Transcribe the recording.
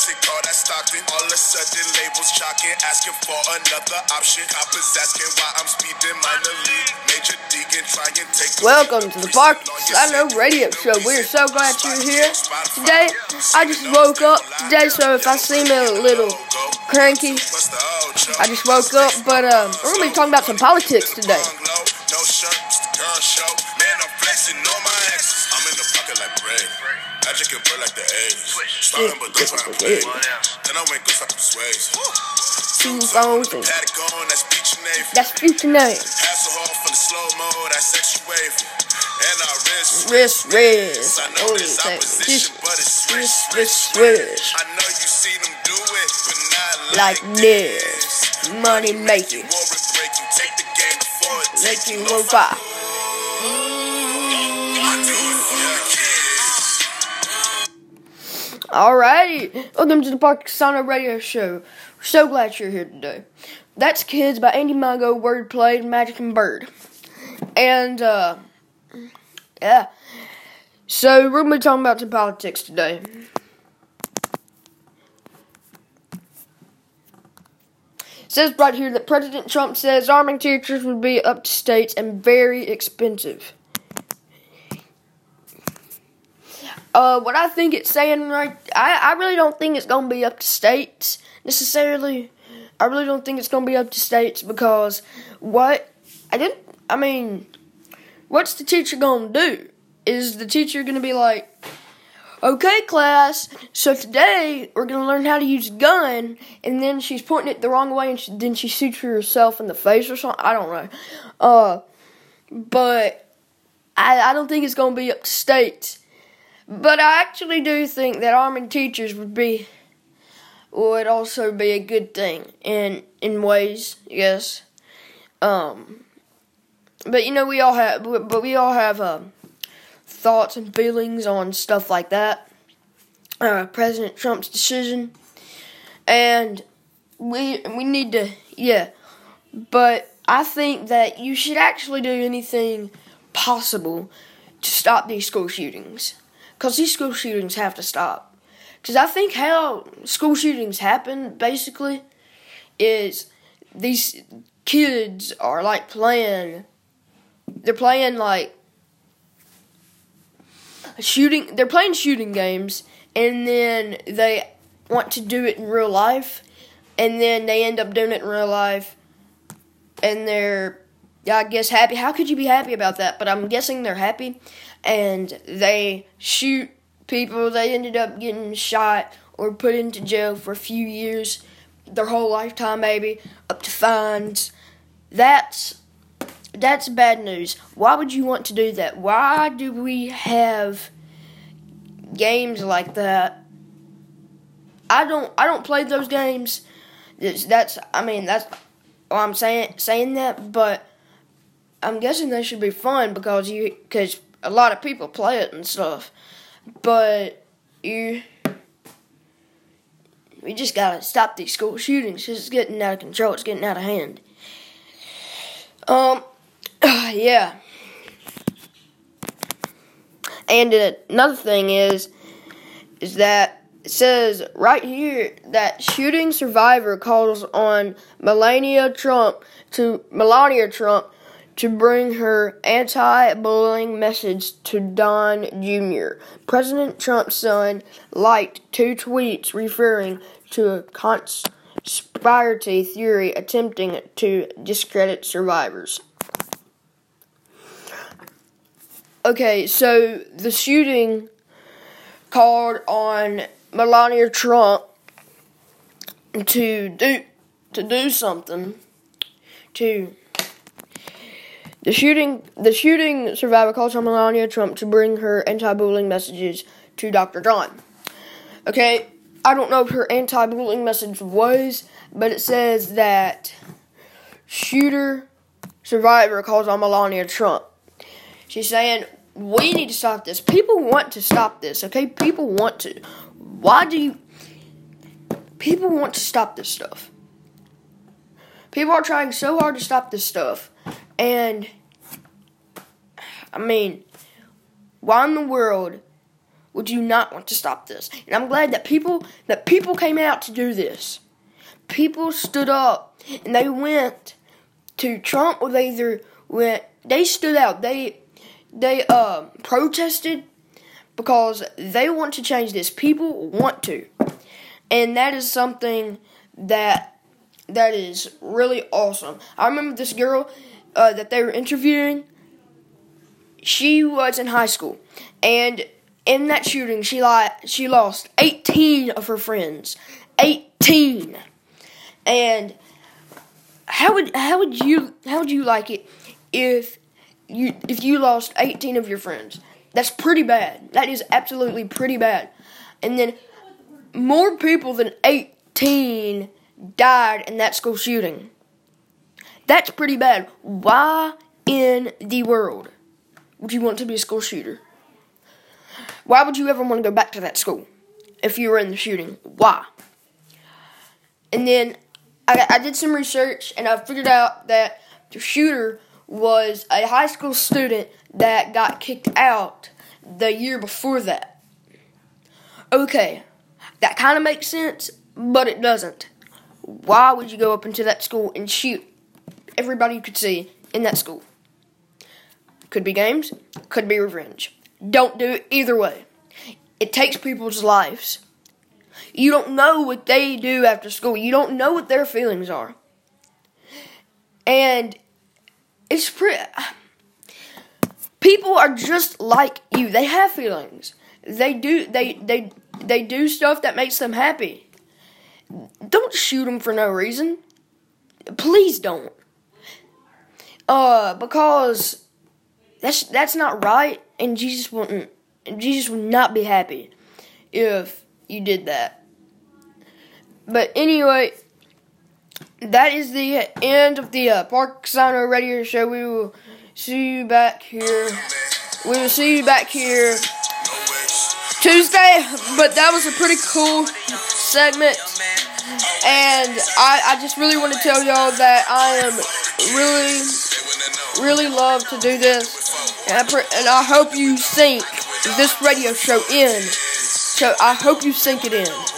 classic, call that Stockton. All of a sudden, labels jocking, asking for another option. Coppers asking why I'm speeding minor league. Major Deacon, try and take Welcome to the Park Silo Radio Show. We're so glad you're here. Today, I just woke up today, so if I seem a little cranky, I just woke up. But um, we're gonna be talking about some politics today. Magic and bird like the A's. Starting, but don't try to play. Then I went go stop them sways. Two phones and Paddock on, that's beach and Navy. that's future name. Hasselhoff from the slow mo, that's extra wavy. And our wrist. Wrist, wrist, I know this opposition, but it's swish, Swish, swish, swish, I know you seen them do it, but not like like, this. Money making, Warwick breaking, take the game before it takes you you Alrighty, welcome to the Park Radio Show. We're so glad you're here today. That's Kids by Andy Mineo, Wordplay, Magic and Bird. And, uh, yeah. So, we're going to be talking about some politics today. It says right here that President Trump says arming teachers would be up to states and very expensive. Uh, what I think it's saying right, I, I really don't think it's gonna be up to states necessarily. I really don't think it's gonna be up to states because what I didn't. I mean, what's the teacher gonna do? Is the teacher gonna be like, okay, class, so today we're gonna learn how to use a gun, and then she's pointing it the wrong way, and she, then she shoots herself in the face or something? I don't know. Uh, but I, I don't think it's gonna be up to states. But I actually do think that arming teachers would be would also be a good thing in in ways, yes. Um, but you know we all have, but we all have um, thoughts and feelings on stuff like that. Uh, President Trump's decision, and we we need to yeah. But I think that you should actually do anything possible to stop these school shootings. Because these school shootings have to stop. Because I think how school shootings happen, basically, is these kids are like playing, they're playing like shooting, they're playing shooting games, and then they want to do it in real life, and then they end up doing it in real life, and they're, I guess, happy. How could you be happy about that? But I'm guessing they're happy and they shoot people. They ended up getting shot or put into jail for a few years, their whole lifetime, maybe up to fines. That's that's bad news. Why would you want to do that? Why do we have games like that? I don't I don't play those games. That's, I mean that's well, I'm saying saying that, but I'm guessing they should be fun because you because a lot of people play it and stuff. But you we just gotta stop these school shootings. It's getting out of control. It's getting out of hand. Um, yeah. And another thing is, is that it says right here that shooting survivor calls on Melania Trump to Melania Trump to bring her anti-bullying message to Don Jr. President Trump's son liked two tweets referring to a conspiracy theory attempting to discredit survivors. Okay, so the shooting called on Melania Trump to do to do something to the shooting the shooting survivor calls on Melania Trump to bring her anti-bullying messages to Dr. John. Okay, I don't know what her anti-bullying message was, but it says that shooter survivor calls on Melania Trump. She's saying we need to stop this. People want to stop this, okay? People want to. Why do you people want to stop this stuff? People are trying so hard to stop this stuff. And I mean, why in the world would you not want to stop this? And I'm glad that people that people came out to do this. People stood up and they went to Trump or they either went they stood out. They they uh, protested because they want to change this. People want to. And that is something that that is really awesome. I remember this girl uh, that they were interviewing. She was in high school, and in that shooting, she li- she lost 18 of her friends. 18. And how would how would you how would you like it if you if you lost 18 of your friends? That's pretty bad. That is absolutely pretty bad. And then more people than 18 died in that school shooting. That's pretty bad. Why in the world would you want to be a school shooter? Why would you ever want to go back to that school if you were in the shooting? Why? And then I, I did some research and I figured out that the shooter was a high school student that got kicked out the year before that. Okay, that kind of makes sense, but it doesn't. Why would you go up into that school and shoot everybody could see in that school? Could be games, could be revenge. Don't do it either way. It takes people's lives. You don't know what they do after school. You don't know what their feelings are. And it's pretty. People are just like you. They have feelings. They do. They they they do stuff that makes them happy. Don't shoot them for no reason. Please don't. Uh, because that's that's not right, and Jesus wouldn't. Jesus would not be happy if you did that. But anyway, that is the end of the uh, Park Sino Radio Show. We will see you back here. We will see you back here Tuesday. But that was a pretty cool segment. And I, I just really want to tell y'all that I am really, really love to do this. And I, pre- and I hope you sink this radio show in. So I hope you sink it in.